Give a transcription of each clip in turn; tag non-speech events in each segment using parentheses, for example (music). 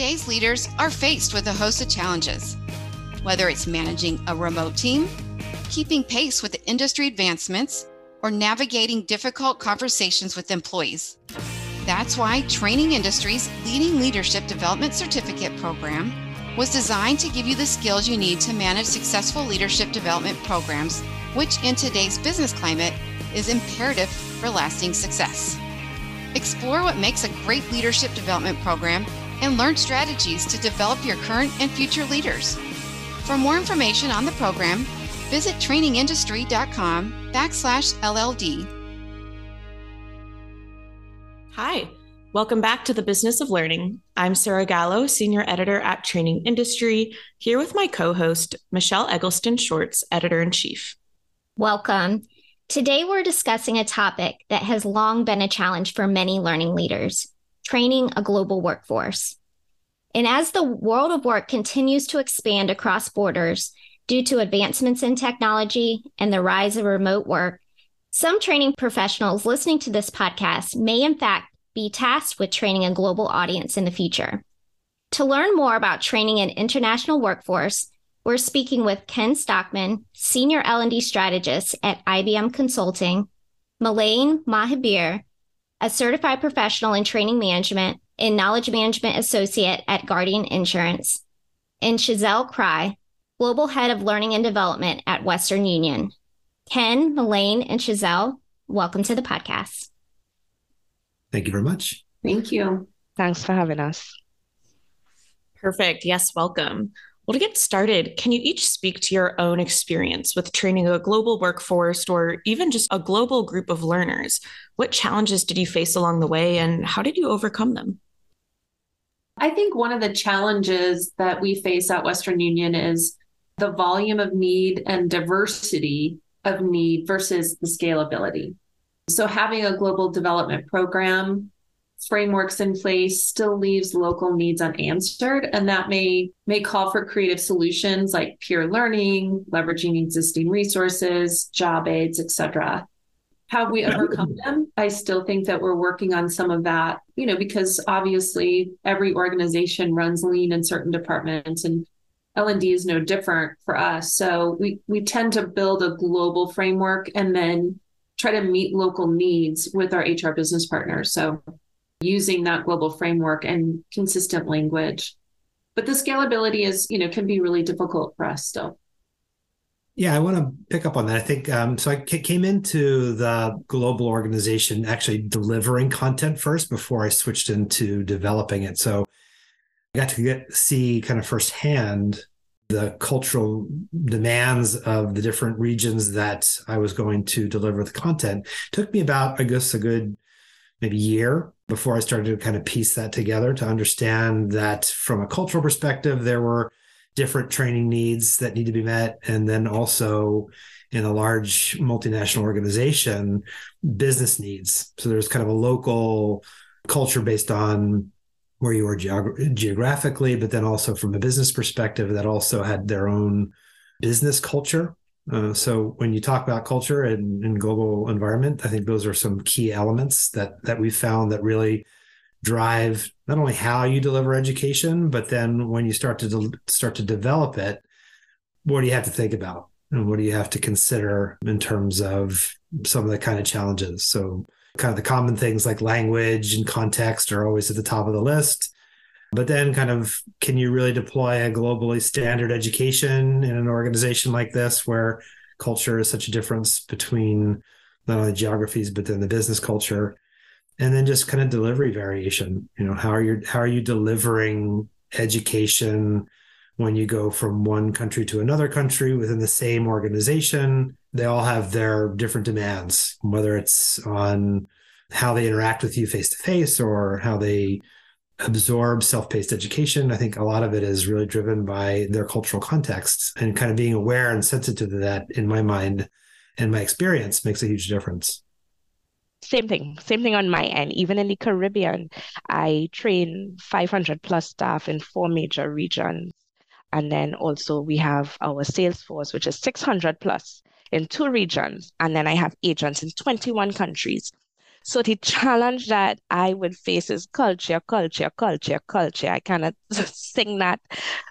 Today's leaders are faced with a host of challenges, whether it's managing a remote team, keeping pace with the industry advancements, or navigating difficult conversations with employees. That's why Training Industry's Leading Leadership Development Certificate Program was designed to give you the skills you need to manage successful leadership development programs, which in today's business climate is imperative for lasting success. Explore what makes a great leadership development program and learn strategies to develop your current and future leaders. For more information on the program, visit trainingindustry.com backslash LLD. Hi, welcome back to the Business of Learning. I'm Sarah Gallo, Senior Editor at Training Industry, here with my co host, Michelle Eggleston Schwartz, Editor in Chief. Welcome. Today, we're discussing a topic that has long been a challenge for many learning leaders training a global workforce. And as the world of work continues to expand across borders due to advancements in technology and the rise of remote work, some training professionals listening to this podcast may, in fact, be tasked with training a global audience in the future. To learn more about training an international workforce, we're speaking with Ken Stockman, Senior L&D Strategist at IBM Consulting, Melaine Mahabir, a certified professional in training management and knowledge management associate at Guardian Insurance, and Shezelle Krei, Global Head of Learning and Development at Western Union. Ken, Melaine, and Shezelle, welcome to the podcast. Thank you very much. Thank you. Thanks for having us. Perfect. Yes, welcome. Well, to get started, can you each speak to your own experience with training a global workforce or even just a global group of learners? What challenges did you face along the way and how did you overcome them? I think one of the challenges that we face at Western Union is the volume of need and diversity of need versus the scalability. So, having a global development program frameworks in place still leaves local needs unanswered and that may may call for creative solutions like peer learning leveraging existing resources job aids etc have we overcome them? I still think that we're working on some of that you know because obviously every organization runs lean in certain departments and l&d is no different for us. So we we tend to build a global framework and then try to meet local needs with our hr business partners. So using that global framework and consistent language. But the scalability is, you know, can be really difficult for us still. Yeah, I want to pick up on that. I think um, so. I came into the global organization actually delivering content first before I switched into developing it. So I got to get see kind of firsthand the cultural demands of the different regions that I was going to deliver the content. It took me about, I guess, a good maybe year before I started to kind of piece that together to understand that from a cultural perspective, there were different training needs that need to be met. And then also in a large multinational organization, business needs. So there's kind of a local culture based on where you are geog- geographically, but then also from a business perspective that also had their own business culture uh, so when you talk about culture and, and, global environment, I think those are some key elements that that we found that really drive not only how you deliver education, but then when you start to de- start to develop it, what do you have to think about and what do you have to consider in terms of some of the kind of challenges? So kind of the common things like language and context are always at the top of the list. But then, kind of, can you really deploy a globally standard education in an organization like this where culture is such a difference between not only geographies, but then the business culture? And then just kind of delivery variation. You know, how are you how are you delivering education when you go from one country to another country within the same organization? They all have their different demands, whether it's on how they interact with you face to face or how they absorb self-paced education. I think a lot of it is really driven by their cultural context and kind of being aware and sensitive to that in my mind and my experience makes a huge difference. Same thing same thing on my end. Even in the caribbean i train 500 plus staff in four major regions. And then also we have our sales force which is 600 plus in two regions. And then i have agents in 21 countries So the challenge that I would face is culture, culture, culture, culture. I cannot (laughs) sing that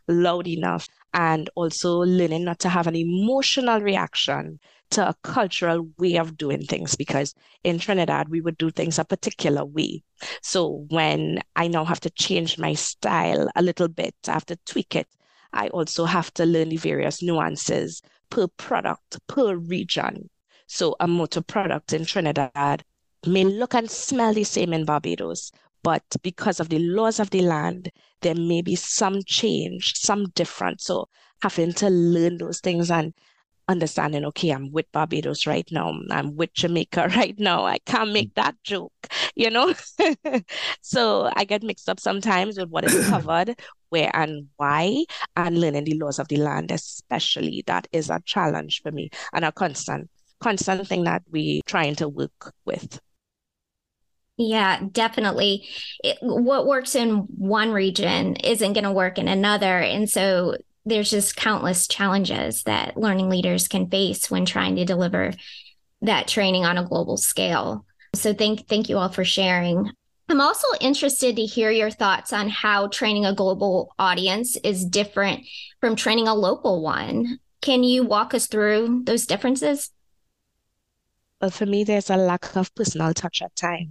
loud enough. And also learning not to have an emotional reaction to a cultural way of doing things because in Trinidad, we would do things a particular way. So when I now have to change my style a little bit, I have to tweak it. I also have to learn the various nuances per product, per region. So a motor product in Trinidad may look and smell the same in Barbados, but because of the laws of the land, there may be some change, some difference. So having to learn those things and understanding, okay, I'm with Barbados right now, I'm with Jamaica (laughs) right now. I can't make that joke, you know? (laughs) so I get mixed up sometimes with what is (coughs) covered, where and why, and learning the laws of the land, especially. That is a challenge for me and a constant, constant thing that we're trying to work with. Yeah, definitely. It, what works in one region isn't going to work in another. And so there's just countless challenges that learning leaders can face when trying to deliver that training on a global scale. So thank thank you all for sharing. I'm also interested to hear your thoughts on how training a global audience is different from training a local one. Can you walk us through those differences? Well, for me, there's a lack of personal touch at times.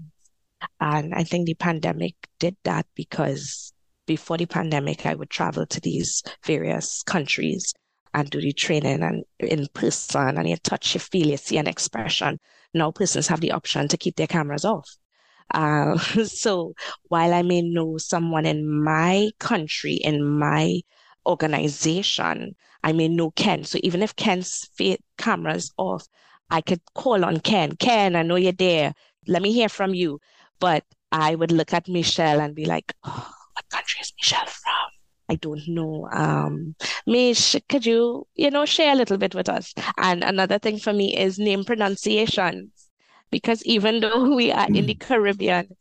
And I think the pandemic did that because before the pandemic, I would travel to these various countries and do the training and in person and you touch, you feel, you see an expression. Now persons have the option to keep their cameras off. Uh, (laughs) so while I may know someone in my country, in my organization, I may know Ken. So even if Ken's cameras off, I could call on Ken. Ken, I know you're there. Let me hear from you. But I would look at Michelle and be like, oh, what country is Michelle from? I don't know. Um, Mish, could you, you know, share a little bit with us? And another thing for me is name pronunciations, because even (laughs) though we are in the mm. Caribbean,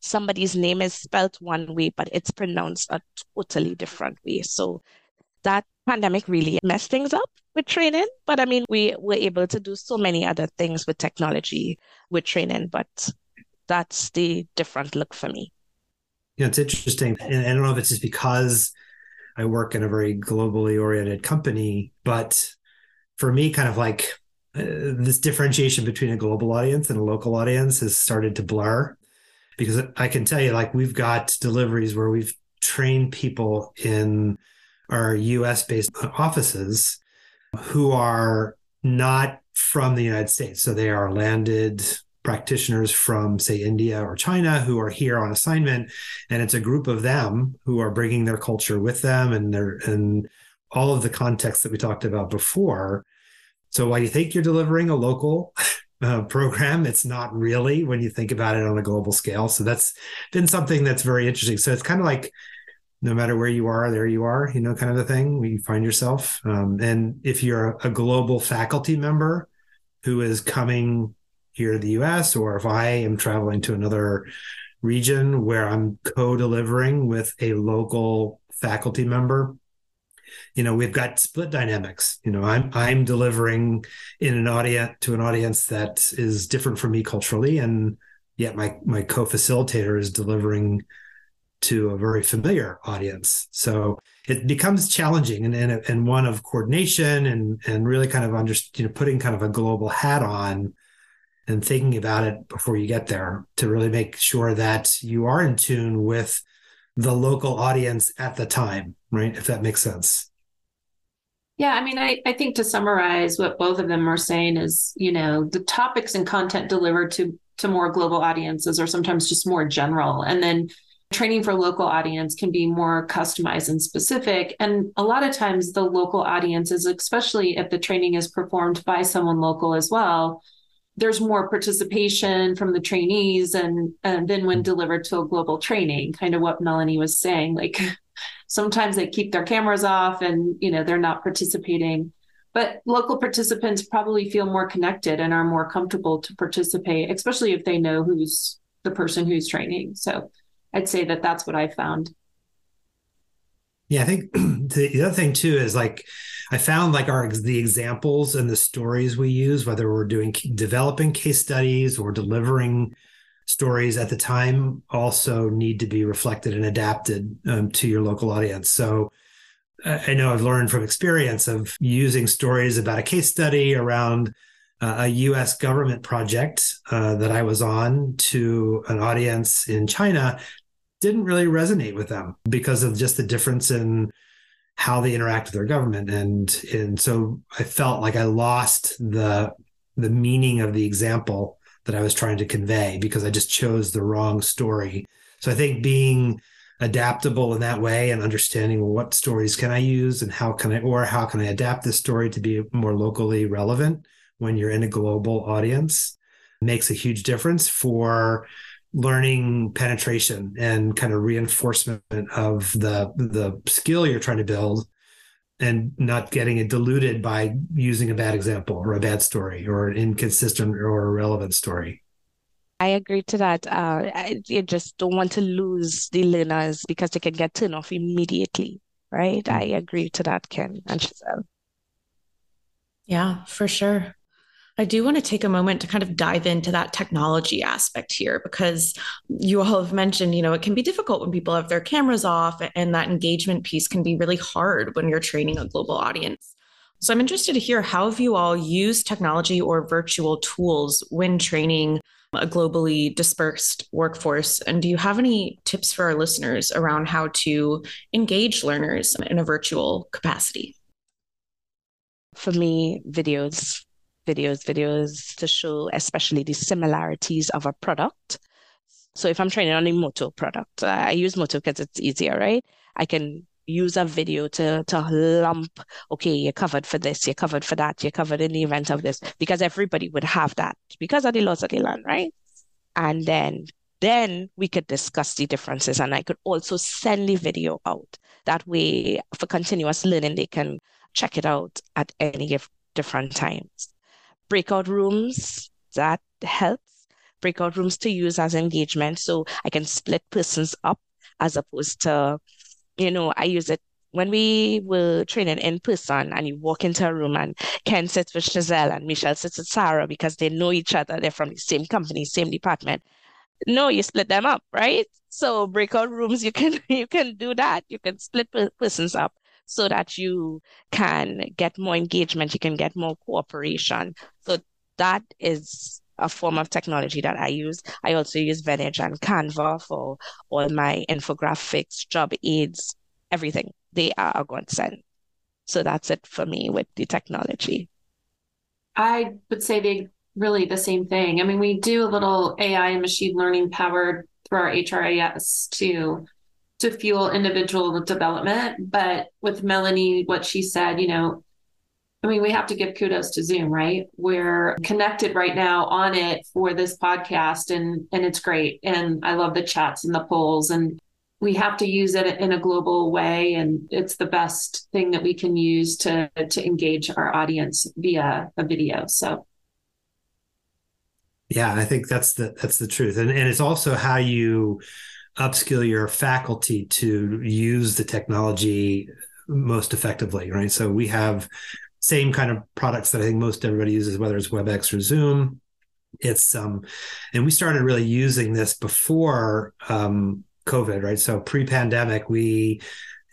somebody's name is spelt one way, but it's pronounced a totally different way. So that pandemic really messed things up with training. But I mean, we were able to do so many other things with technology with training, but that's the different look for me Yeah, it's interesting. And I don't know if it's just because I work in a very globally oriented company, but for me, kind of like uh, this differentiation between a global audience and a local audience has started to blur because I can tell you, like, we've got deliveries where we've trained people in our US based offices who are not from the United States. So they are landed practitioners from, say, India or China who are here on assignment, and it's a group of them who are bringing their culture with them and their and all of the context that we talked about before. So while you think you're delivering a local (laughs) uh, program, it's not really when you think about it on a global scale. So that's been something that's very interesting. So it's kind of like no matter where you are, there you are, you know, kind of the thing where you find yourself. Um, and if you're a global faculty member who is coming here in the US, or if I am traveling to another region where I'm co delivering with a local faculty member. You know, we've got split dynamics. You know, I'm I'm delivering in an audience to an audience that is different from me culturally, and yet my my co-facilitator is delivering to a very familiar audience. So it becomes challenging and, and, and one of coordination and and really kind of under you know putting kind of a global hat on and thinking about it before you get there to really make sure that you are in tune with the local audience at the time, right? If that makes sense. Yeah, I mean, I, I think to summarize what both of them are saying is, you know, the topics and content delivered to to more global audiences are sometimes just more general. And then training for local audience can be more customized and specific. And a lot of times the local audiences, especially if the training is performed by someone local as well, there's more participation from the trainees and and then when mm-hmm. delivered to a global training kind of what melanie was saying like (laughs) sometimes they keep their cameras off and you know they're not participating. But local participants probably feel more connected and are more comfortable to participate especially if they know who's the person who's training. So i'd say that that's what i found Yeah, I think (clears throat) the other thing too is like I found like our the examples and the stories we use, whether we're doing developing case studies or delivering stories at the time, also need to be reflected and adapted um, to your local audience. So I know I've learned from experience of using stories about a case study around uh, a U.S. government project uh, that I was on to an audience in China didn't really resonate with them because of just the difference in how they interact with their government and and so I felt like I lost the the meaning of the example that I was trying to convey because I just chose the wrong story. So I think being adaptable in that way and understanding what stories can I use and how can I or how can I adapt this story to be more locally relevant when you're in a global audience makes a huge difference for learning penetration and kind of reinforcement of the the skill you're trying to build and not getting it diluted by using a bad example or a bad story or an inconsistent or irrelevant story. I agree to that. Uh, I, you just don't want to lose the learners because they can get turned off immediately, right? Mm-hmm. I agree to that, Ken and Shezelle. Yeah, for sure. I do want to take a moment to kind of dive into that technology aspect here because you all have mentioned, you know, it can be difficult when people have their cameras off and that engagement piece can be really hard when you're training a global audience. So I'm interested to hear how have you all used technology or virtual tools when training a globally dispersed workforce and do you have any tips for our listeners around how to engage learners in a virtual capacity? For me, videos videos, videos to show especially the similarities of a product. So if I'm training on a Moto product, uh, I use Moto because it's easier, right? I can use a video to to lump, okay, you're covered for this, you're covered for that, you're covered in the event of this, because everybody would have that because of the laws of the land, right? And then then we could discuss the differences and I could also send the video out. That way for continuous learning, they can check it out at any different times breakout rooms that helps breakout rooms to use as engagement so i can split persons up as opposed to you know i use it when we were training in person and you walk into a room and Ken sits with Shezelle and Michelle sits with Sarah because they know each other, they're from the same company, same department. No, you split them up, right? So breakout rooms, you can (laughs) you can do that. You can split persons up so that you can get more engagement, you can get more cooperation. So that is a form of technology that I use. I also use Venngage and Canva for all my infographics, job aids, everything. They are a godsend. So that's it for me with the technology. I would say they really the same thing. I mean, we do a little AI and machine learning powered through our HRIS to to fuel individual development. But with Melanie, what she said, you know, I mean, we have to give kudos to Zoom, right? We're connected right now on it for this podcast and and it's great. And I love the chats and the polls and we have to use it in a global way and it's the best thing that we can use to to engage our audience via a video. So yeah, I think that's the that's the truth. And and it's also how you upskill your faculty to use the technology most effectively, right? So we have same kind of products that I think most everybody uses, whether it's WebEx or Zoom. It's um, and we started really using this before um, COVID, right? So pre-pandemic, we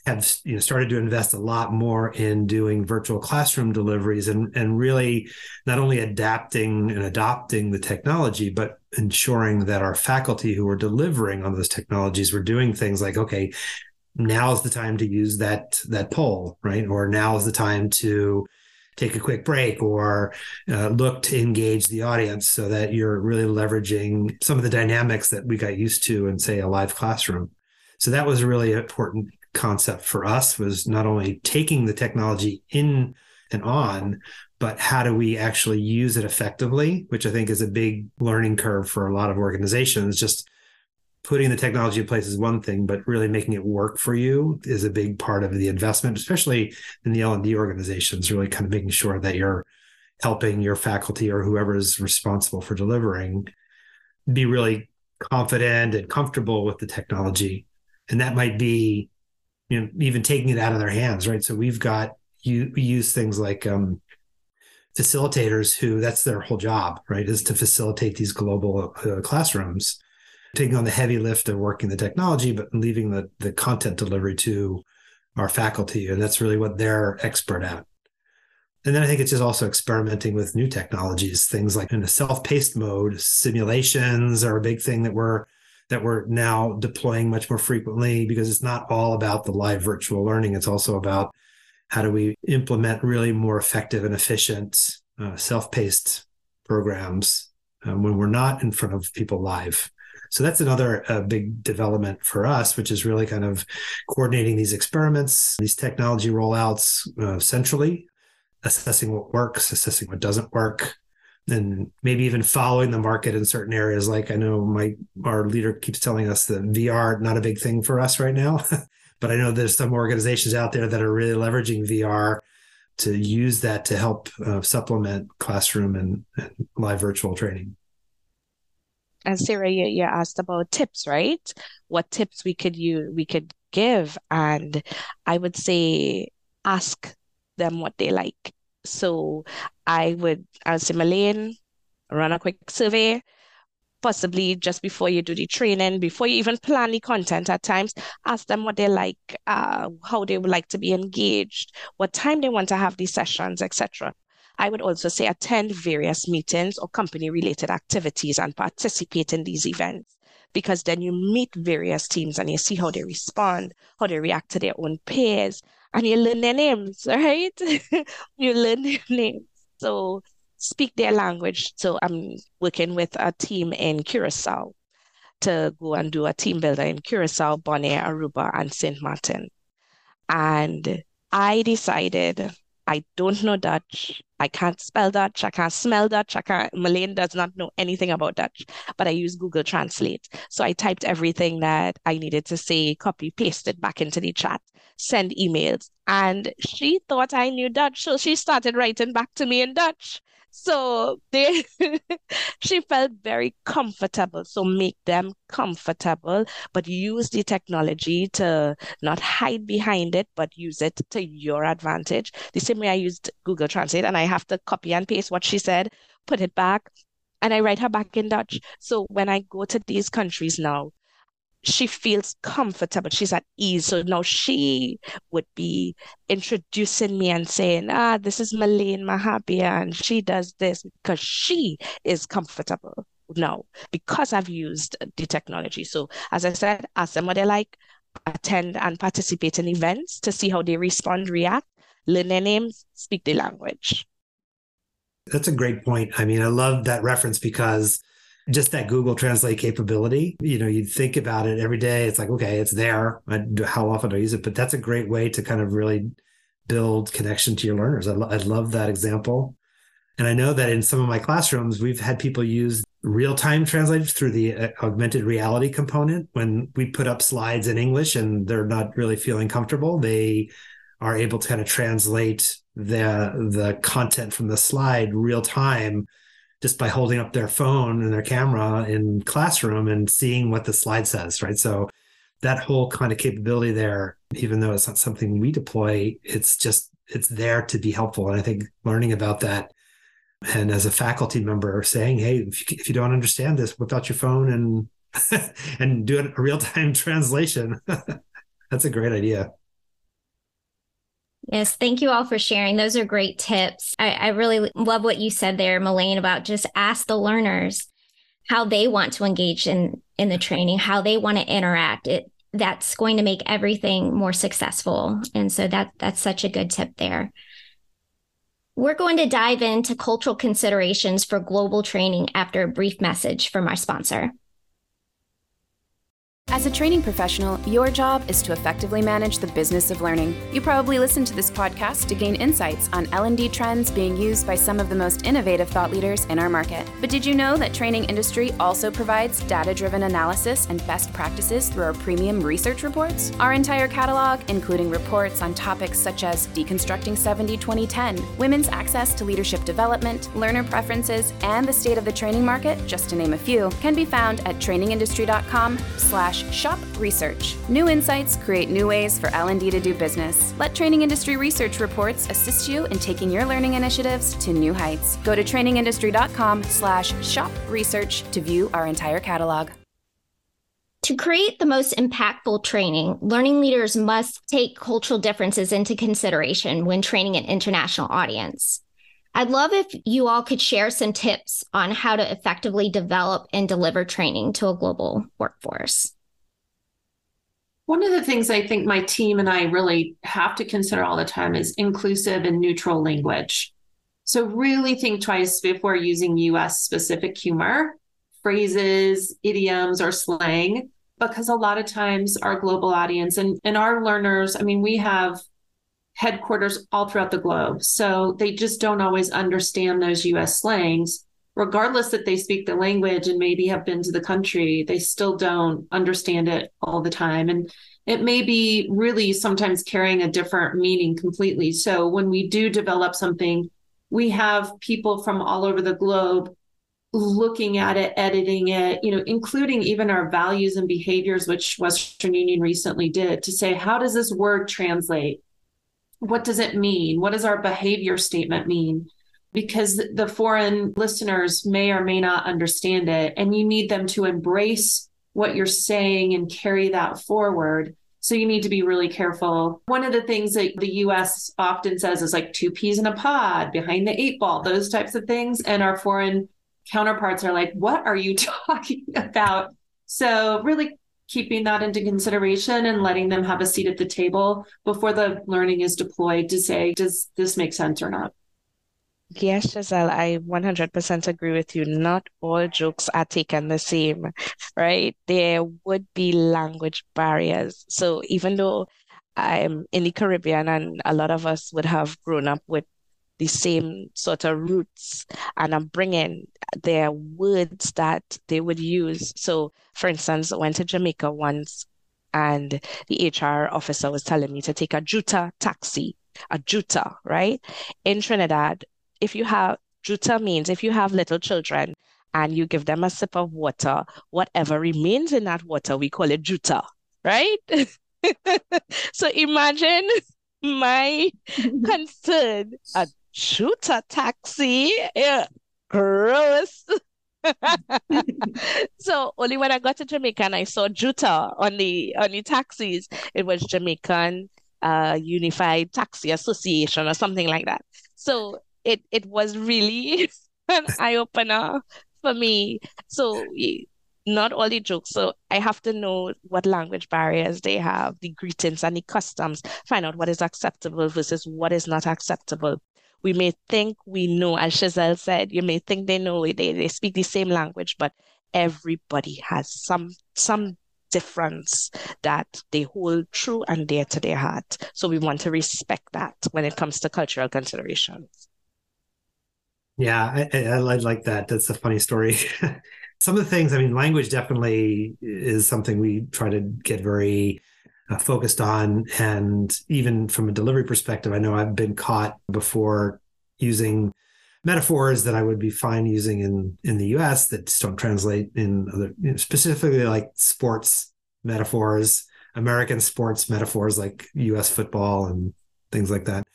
have you know started to invest a lot more in doing virtual classroom deliveries and and really not only adapting and adopting the technology but ensuring that our faculty who were delivering on those technologies were doing things like okay now is the time to use that that poll right? Or now is the time to take a quick break or uh, look to engage the audience so that you're really leveraging some of the dynamics that we got used to in say a live classroom. So that was a really important concept for us was not only taking the technology in and on but how do we actually use it effectively, which I think is a big learning curve for a lot of organizations. Just putting the technology in place is one thing, but really making it work for you is a big part of the investment, especially in the L&D organizations, really kind of making sure that you're helping your faculty or whoever is responsible for delivering be really confident and comfortable with the technology. And that might be you know even taking it out of their hands right so we've got you we use things like um, facilitators who that's their whole job right is to facilitate these global uh, classrooms taking on the heavy lift of working the technology but leaving the the content delivery to our faculty and that's really what they're expert at and then I think it's just also experimenting with new technologies, things like in a self-paced mode, simulations are a big thing that we're that we're now deploying much more frequently because it's not all about the live virtual learning. It's also about how do we implement really more effective and efficient uh, self-paced programs um, when we're not in front of people live. So that's another uh, big development for us, which is really kind of coordinating these experiments, these technology rollouts uh, centrally assessing what works, assessing what doesn't work, and maybe even following the market in certain areas. Like I know my our leader keeps telling us that VR not a big thing for us right now, (laughs) but I know there's some organizations out there that are really leveraging VR to use that to help uh, supplement classroom and, and, live virtual training. And Sarah, you, you asked about tips, right? What tips we could use, we could give, and I would say ask them what they like. So I would, I would say, run a quick survey, possibly just before you do the training, before you even plan the content at times, ask them what they like, uh, how they would like to be engaged, what time they want to have these sessions, etc. I would also say attend various meetings or company related activities and participate in these events because then you meet various teams and you see how they respond, how they react to their own peers, and you learn their names, (laughs) right? you learn their names. So speak their language. So I'm working with a team in Curacao to go and do a team builder in Curacao, Bonaire, Aruba, and St. Martin. And I decided I don't know Dutch. I can't spell Dutch. I can't smell Dutch. I can't, Melaine does not know anything about Dutch, but I use Google Translate. So I typed everything that I needed to say, copy, paste it back into the chat, send emails. And she thought I knew Dutch. So she started writing back to me in Dutch. So they (laughs) she felt very comfortable. So make them comfortable, but use the technology to not hide behind it, but use it to your advantage. The same way I used Google Translate and I have to copy and paste what she said, put it back, and I write her back in Dutch. So when I go to these countries now, she feels comfortable. She's at ease. So now she would be introducing me and saying, ah, this is Melaine Mahabir, and she does this because she is comfortable now because I've used the technology. So as I said, as what like, attend and participate in events to see how they respond, react, learn their names, speak the language. That's a great point. I mean, I love that reference because just that Google Translate capability. You know, you'd think about it every day. It's like, okay, it's there. I, how often do I use it? But that's a great way to kind of really build connection to your learners. I, lo- I love that example. And I know that in some of my classrooms, we've had people use real time translators through the uh, augmented reality component. When we put up slides in English and they're not really feeling comfortable, they are able to kind of translate the the content from the slide real time just by holding up their phone and their camera in classroom and seeing what the slide says, right? So that whole kind of capability there, even though it's not something we deploy, it's just it's there to be helpful. And I think learning about that and as a faculty member saying, hey, if you, if you don't understand this, whip out your phone and (laughs) and do a real time (laughs) translation. (laughs) That's a great idea. Yes, thank you all for sharing. Those are great tips. I, I really love what you said there, Melaine, about just ask the learners how they want to engage in in the training, how they want to interact. It that's going to make everything more successful. And so that that's such a good tip there. We're going to dive into cultural considerations for global training after a brief message from our sponsor. As a training professional, your job is to effectively manage the business of learning. You probably listen to this podcast to gain insights on L&D trends being used by some of the most innovative thought leaders in our market. But did you know that training industry also provides data-driven analysis and best practices through our premium research reports? Our entire catalog, including reports on topics such as deconstructing 70-2010, women's access to leadership development, learner preferences, and the state of the training market, just to name a few, can be found at trainingindustry.com slash shop research. New insights create new ways for L&D to do business. Let Training Industry Research reports assist you in taking your learning initiatives to new heights. Go to trainingindustry.com slash shop research to view our entire catalog. To create the most impactful training, learning leaders must take cultural differences into consideration when training an international audience. I'd love if you all could share some tips on how to effectively develop and deliver training to a global workforce. One of the things I think my team and I really have to consider all the time is inclusive and neutral language. So, really think twice before using US specific humor, phrases, idioms, or slang, because a lot of times our global audience and, and our learners, I mean, we have headquarters all throughout the globe. So they just don't always understand those US slangs. Regardless that they speak the language and maybe have been to the country, they still don't understand it all the time. And it may be really sometimes carrying a different meaning completely. So when we do develop something, we have people from all over the globe looking at it, editing it, you know, including even our values and behaviors, which Western Union recently did to say, how does this word translate? what does it mean? What does our behavior statement mean? Because the foreign listeners may or may not understand it, and you need them to embrace what you're saying and carry that forward. So you need to be really careful. One of the things that the US often says is like two peas in a pod, behind the eight ball, those types of things. And our foreign counterparts are like, what are you (laughs) talking about? So really keeping that into consideration and letting them have a seat at the table before the learning is deployed to say, does this make sense or not? Yes, Shezelle, I 100% agree with you. Not all jokes are taken the same, right? There would be language barriers. So even though I'm in the Caribbean and a lot of us would have grown up with the same sort of roots and I'm bringing their words that they would use. So, for instance, I went to Jamaica once and the HR officer was telling me to take a juta taxi, a juta, right? In Trinidad, if you have juta means if you have little children and you give them a sip of water, whatever remains in that water, we call it juta, right? (laughs) so imagine my (laughs) concern, a shoot a taxi. Yeah, gross. (laughs) so only when I got to Jamaica and I saw Juta on the on the taxis, it was Jamaican uh, Unified Taxi Association or something like that. So it it was really (laughs) an eye opener for me. So not all the jokes. So I have to know what language barriers they have, the greetings and the customs, find out what is acceptable versus what is not acceptable we may think we know, as Shezelle said, you may think they know they, they speak the same language, but everybody has some some difference that they hold true and dear to their heart. So we want to respect that when it comes to cultural considerations. Yeah, I, I, I like that. That's a funny story. (laughs) some of the things, I mean, language definitely is something we try to get very uh, focused on. And even from a delivery perspective, I know I've been caught before using metaphors that I would be fine using in in the U.S. that just don't translate in other, you know, specifically like sports metaphors, American sports metaphors like U.S. football and things like that.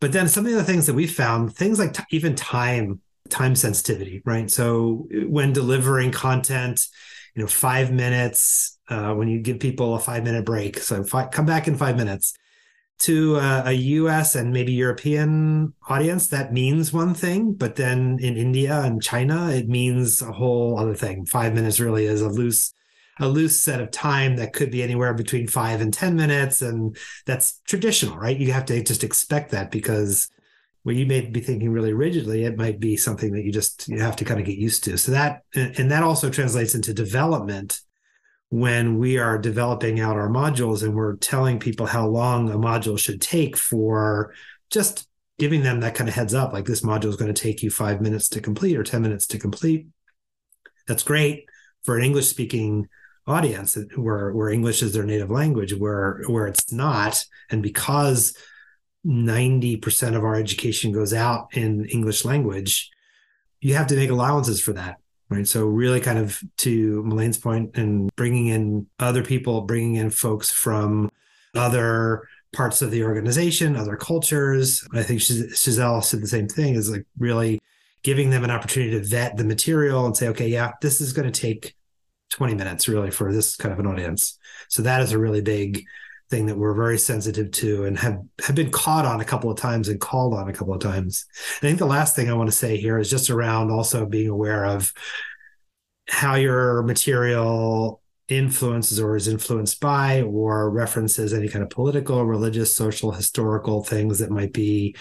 But then some of the things that we found, things like t- even time, time sensitivity, right? So when delivering content, you know, five minutes uh, when you give people a five minute break. So come back in five minutes. To uh, a US and maybe European audience, that means one thing, but then in India and China, it means a whole other thing. Five minutes really is a loose a loose set of time that could be anywhere between five and 10 minutes. And that's traditional, right? You have to just expect that because well, you may be thinking really rigidly, it might be something that you just you have to kind of get used to. So that and that also translates into development when we are developing out our modules and we're telling people how long a module should take for just giving them that kind of heads up like this module is going to take you five minutes to complete or 10 minutes to complete that's great for an english speaking audience where where english is their native language where where it's not and because 90% of our education goes out in english language you have to make allowances for that right? So really kind of to Melaine's point and bringing in other people, bringing in folks from other parts of the organization, other cultures. I think Shezelle said the same thing is like really giving them an opportunity to vet the material and say, okay, yeah, this is going to take 20 minutes really for this kind of an audience. So that is a really big thing that we're very sensitive to and have, have been caught on a couple of times and called on a couple of times. And I think the last thing I want to say here is just around also being aware of how your material influences or is influenced by or references any kind of political, religious, social, historical things that might be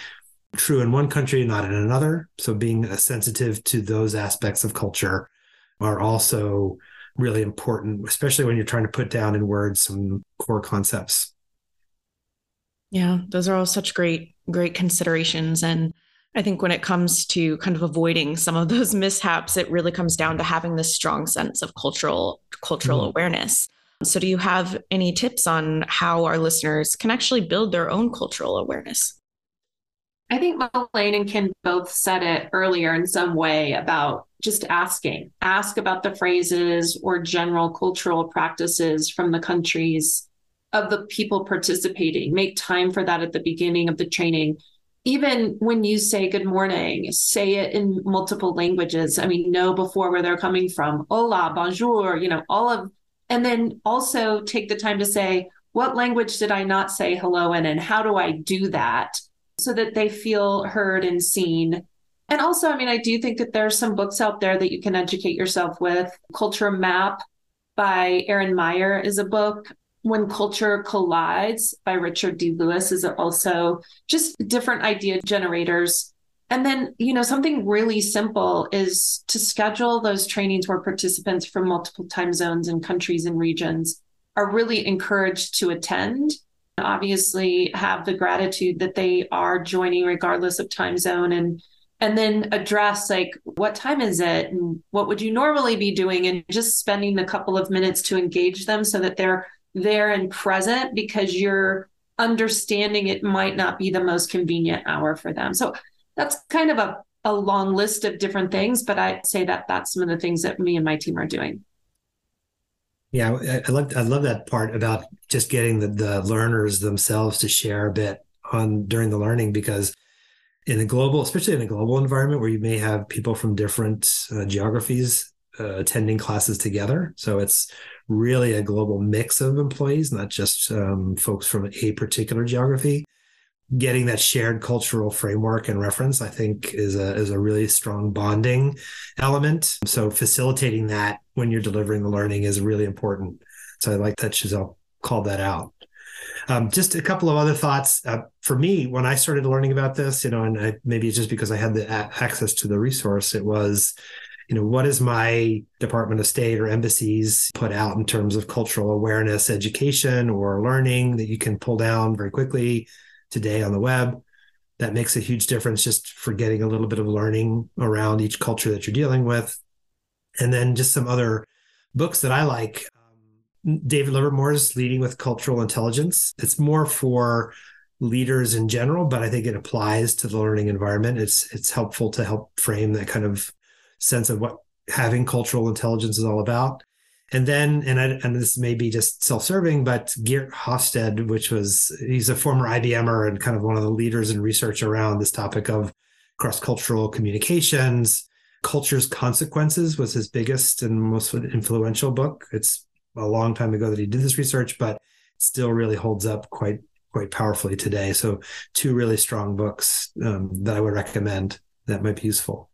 true in one country, not in another. So being sensitive to those aspects of culture are also really important, especially when you're trying to put down in words some core concepts. Yeah, those are all such great, great considerations. And I think when it comes to kind of avoiding some of those (laughs) mishaps, it really comes down to having this strong sense of cultural cultural mm. awareness. So do you have any tips on how our listeners can actually build their own cultural awareness? I think Melaine and Ken both said it earlier in some way about just asking. Ask about the phrases or general cultural practices from the countries of the people participating. Make time for that at the beginning of the training. Even when you say good morning, say it in multiple languages. I mean, know before where they're coming from. Hola, bonjour, you know, all of, and then also take the time to say, what language did I not say hello in, and how do I do that? so that they feel heard and seen. And also, I mean, I do think that there's some books out there that you can educate yourself with. Culture Map by Erin Meyer is a book. When Cultures Collide by Richard D. Lewis is also just different idea generators. And then, you know, something really simple is to schedule those trainings where participants from multiple time zones and countries and regions are really encouraged to attend obviously have the gratitude that they are joining regardless of time zone and and then address like what time is it and what would you normally be doing? And just spending a couple of minutes to engage them so that they're there and present because you're understanding it might not be the most convenient hour for them. So that's kind of a, a long list of different things but i'd say that that's some of the things that me and my team are doing. Yeah, I, I love I love that part about just getting the, the learners themselves to share a bit on during the learning because in a global, especially in a global environment where you may have people from different uh, geographies uh, attending classes together, so it's really a global mix of employees, not just um, folks from a particular geography. Getting that shared cultural framework and reference, I think, is a is a really strong bonding element. So facilitating that when you're delivering the learning is really important. So I like that Shezelle called that out. Um, just a couple of other thoughts uh, for me when I started learning about this, you know, and I, maybe it's just because I had the a- access to the resource. It was, you know, what is my Department of State or embassies put out in terms of cultural awareness, education, or learning that you can pull down very quickly today on the web. That makes a huge difference just for getting a little bit of learning around each culture that you're dealing with and then just some other books that I like. David Livermore's Leading with Cultural Intelligence. It's more for leaders in general, but I think it applies to the learning environment. It's it's helpful to help frame that kind of sense of what having cultural intelligence is all about. And then, and I, and this may be just self-serving, but Geert Hofstede, which was he's a former IBMer and kind of one of the leaders in research around this topic of cross-cultural communications Culture's Consequences was his biggest and most influential book. It's a long time ago that he did this research, but still really holds up quite quite powerfully today. So two really strong books um, that I would recommend that might be useful.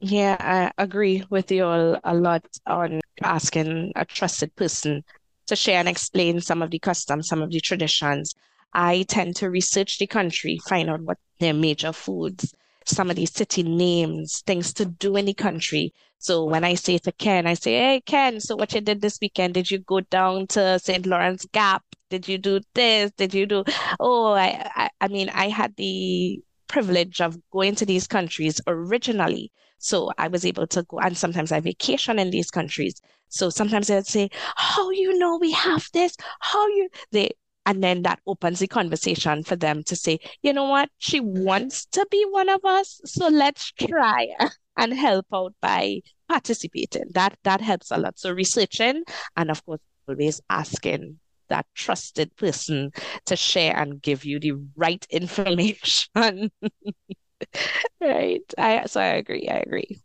Yeah, I agree with you all a lot on asking a trusted person to share and explain some of the customs, some of the traditions. I tend to research the country, find out what their major foods some of these city names, things to do in the country. So when I say to Ken, I say, Hey, Ken, so what you did this weekend? Did you go down to St. Lawrence Gap? Did you do this? Did you do? Oh, I, I, I mean, I had the privilege of going to these countries originally. So I was able to go, and sometimes I vacation in these countries. So sometimes they'd say, How you know we have this? How you they and then that opens the conversation for them to say, you know what, she wants to be one of us, so let's try. (laughs) and help out by participating. That that helps a lot. So researching and of course always asking that trusted person to share and give you the right information. (laughs) right. I so I agree. I agree.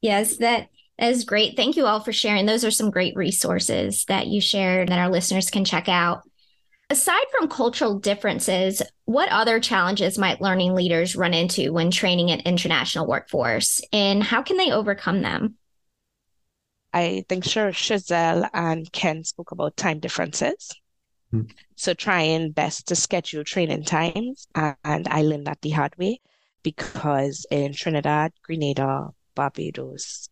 Yes, that is great. Thank you all for sharing. Those are some great resources that you shared that our listeners can check out. Aside from cultural differences, what other challenges might learning leaders run into when training an international workforce, and how can they overcome them? I think sure Shezelle and Ken spoke about time differences. Mm-hmm. So trying best to schedule training times. And I learned that the hard way because in Trinidad, Grenada, Barbados,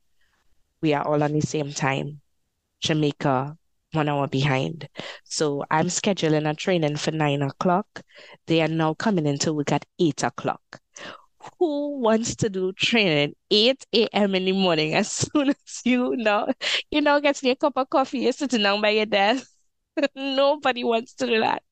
we are all on the same time. Jamaica, one hour behind. So I'm scheduling a training for nine o'clock. They are now coming into work at eight o'clock. Who wants to do training 8 a.m. in the morning as (laughs) soon as you know you know getting a cup of coffee, you're sitting down by your desk. (laughs) Nobody wants to do that.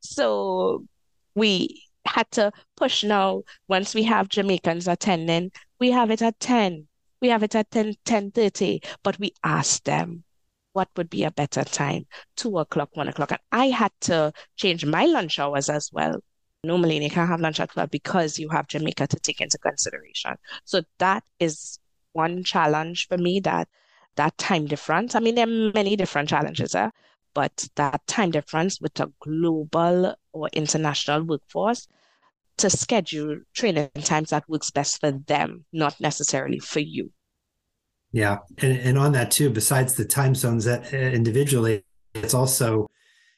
So we had to push now. Once we have Jamaicans attending, we have it at 10. We have it at 10, 10 30, but we asked them what would be a better time, two o'clock, one o'clock. And I had to change my lunch hours as well. Normally, you can't have lunch at 12 because you have Jamaica to take into consideration. So that is one challenge for me that that time difference. I mean, there are many different challenges, eh? but that time difference with a global or international workforce to schedule training times that works best for them, not necessarily for you. Yeah, and and on that too, besides the time zones that uh, individually, it's also,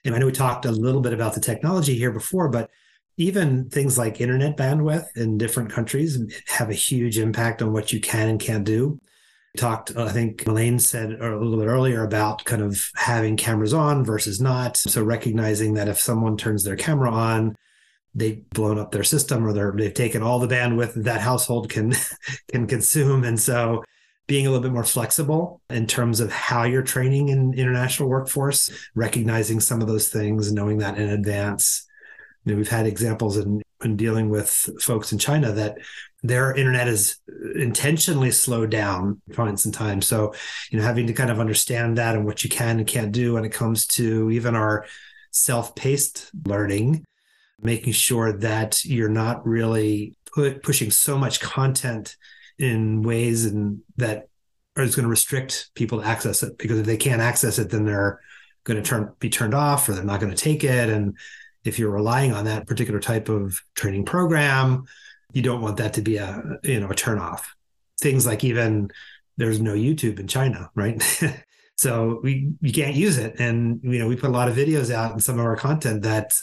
and I know we talked a little bit about the technology here before, but even things like internet bandwidth in different countries have a huge impact on what you can and can't do. We talked, I think Melaine said a little bit earlier about kind of having cameras on versus not. So recognizing that if someone turns their camera on, they've blown up their system or they're, they've taken all the bandwidth that household can (laughs) can consume. And so being a little bit more flexible in terms of how you're training in international workforce, recognizing some of those things, knowing that in advance. You know, we've had examples in, in dealing with folks in China that their internet is intentionally slowed down points in time. So, you know, having to kind of understand that and what you can and can't do when it comes to even our self-paced learning, making sure that you're not really put, pushing so much content in ways and that is going to restrict people to access it because if they can't access it, then they're going to turn be turned off or they're not going to take it. And if you're relying on that particular type of training program, you don't want that to be a you know a turn off. Things like even there's no YouTube in China, right? (laughs) so we you can't use it. And you know, we put a lot of videos out and some of our content that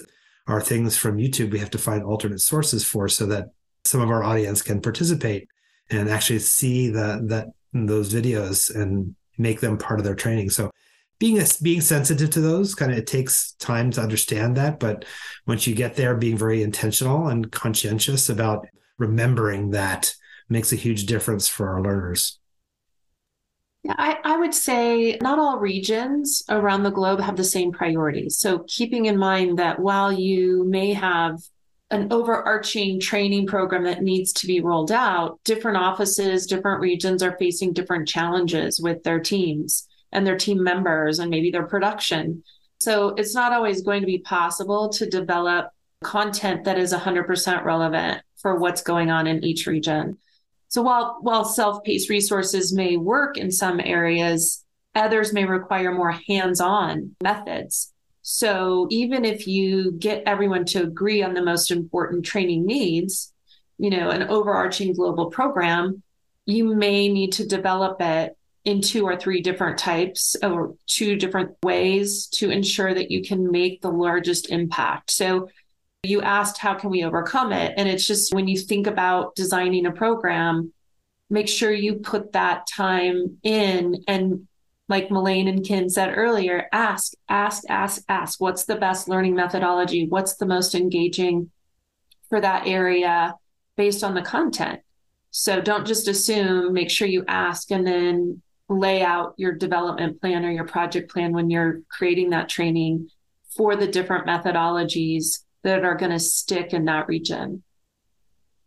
are things from YouTube we have to find alternate sources for so that some of our audience can participate and actually see the that those videos and make them part of their training. So being a, being sensitive to those kind of it takes time to understand that, but once you get there, being very intentional and conscientious about remembering that makes a huge difference for our learners. Yeah, I, I would say not all regions around the globe have the same priorities. So keeping in mind that while you may have an overarching training program that needs to be rolled out, different offices, different regions are facing different challenges with their teams and their team members and maybe their production. So it's not always going to be possible to develop content that is 100% relevant for what's going on in each region. So while while self-paced resources may work in some areas, others may require more hands-on methods. So even if you get everyone to agree on the most important training needs, you know, an overarching global program, you may need to develop it in two or three different types or two different ways to ensure that you can make the largest impact. So you asked how can we overcome it and it's just when you think about designing a program make sure you put that time in and like Melaine and Ken said earlier, ask, ask, ask, ask. What's the best learning methodology? What's the most engaging for that area based on the content? So don't just assume, make sure you ask and then lay out your development plan or your project plan when you're creating that training for the different methodologies that are going to stick in that region.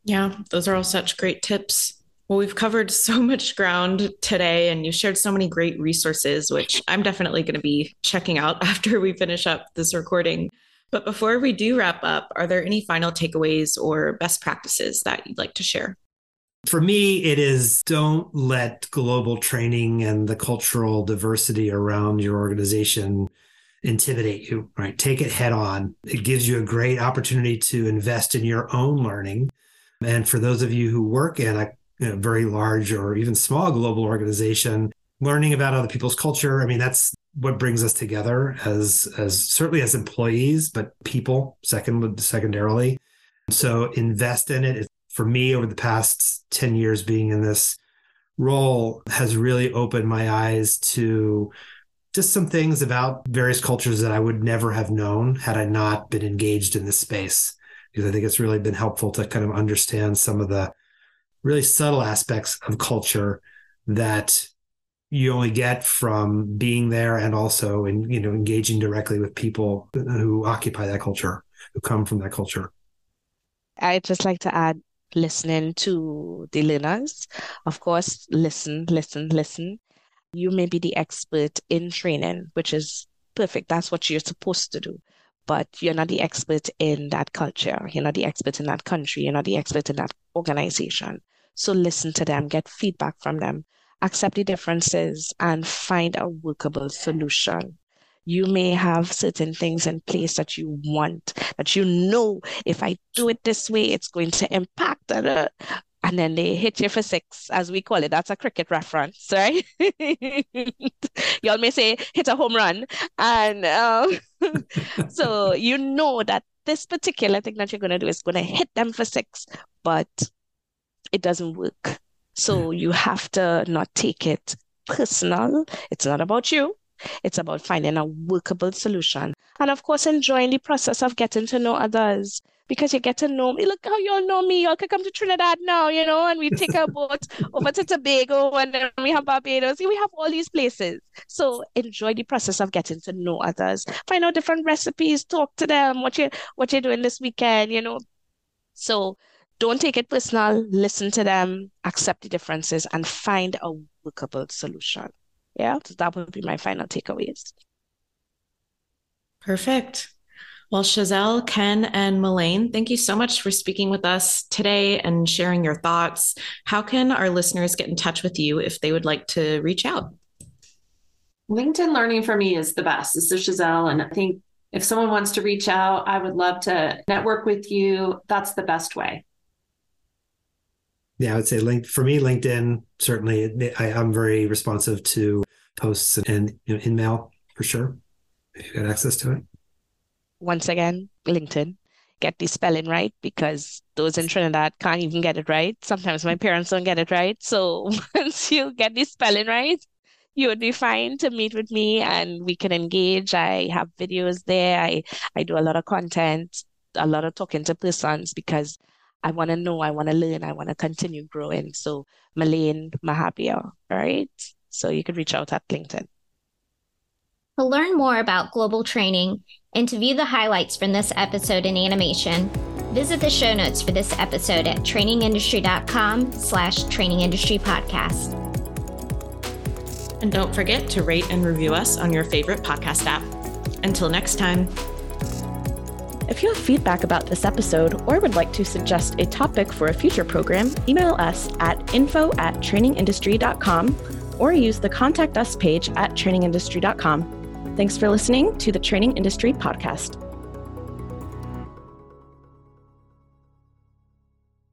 Yeah, those are all such great tips. Well, we've covered so (laughs) much ground today and you shared so many great resources, which I'm definitely going to be checking out (laughs) after we finish up this recording. But before we do wrap up, are there any final takeaways or best practices that you'd like to share? For me, it is don't let global training and the cultural diversity around your organization intimidate you, right? Take it head on. It gives you a great opportunity to invest in your own learning. And for those of you who work in a you know, very large or even small global organization, learning about other people's culture, I mean, that's what brings us together as as certainly as employees, but people second secondarily. So invest in it. For me, over the past 10 years being in this role has really opened my eyes to just some things about various cultures that I would never have known had I not been engaged in this space. Because I think it's really been helpful to kind of understand some of the really subtle aspects of culture that you only get from being there and also in you know engaging directly with people who occupy that culture who come from that culture i'd just like to add listening to the learners of course listen listen listen you may be the expert in training which is perfect. That's what you're supposed to do. But you're not the expert in that culture. You're not the expert in that country. You're not the expert in that organization. So listen to them get feedback from them accept the differences and find a workable solution. You may have certain things in place that you want, that you know if I do it this way, it's going to impact. Uh, and then they hit you for six, as we call it. That's a cricket reference, right? (laughs) Y'all may say hit a home run. And um, (laughs) so you know that this particular thing that you're going to do is going to hit them for six, but it doesn't work. So you have to not take it personal. It's not about you. It's about finding a workable solution. And of course, enjoying the process of getting to know others because you get to know me. Look how y'all know me. Y'all can come to Trinidad now, you know, and we take a (laughs) boat over to Tobago and then we have Barbados. We have all these places. So enjoy the process of getting to know others. Find out different recipes, talk to them, what you what you're doing this weekend, you know. So don't take it personal, listen to them, accept the differences, and find a workable solution. Yeah, so that would be my final takeaways. Perfect. Well, Shezelle, Ken, and Melaine, thank you so much for speaking with us today and sharing your thoughts. How can our listeners get in touch with you if they would like to reach out? LinkedIn Learning for me is the best. This is Shezelle. And I think if someone wants to reach out, I would love to network with you. That's the best way yeah, I would say link for me, LinkedIn certainly. I, am very responsive to posts and you know, InMail for sure. If you got access to it. Once again, LinkedIn. Get the spelling right because those in Trinidad can't even get it right. Sometimes my parents don't get it right. So (laughs) once you get the spelling right, you would be fine to meet with me and we can engage. I have videos there. I, I do a lot of content, a lot of talking to persons because I want to know, I want to learn, I want to continue growing. So Melaine Mahabir, all right? So you could reach out at LinkedIn. To learn more about global training and to view the highlights from this episode in animation, visit the show notes for this episode at trainingindustry.com slash trainingindustrypodcast. And don't forget to rate and review us on your favorite podcast app. Until next time. If you have feedback about this episode or would like to suggest a topic for a future program, email us at info at trainingindustry.com or use the Contact Us page at trainingindustry.com. Thanks for listening to the Training Industry Podcast.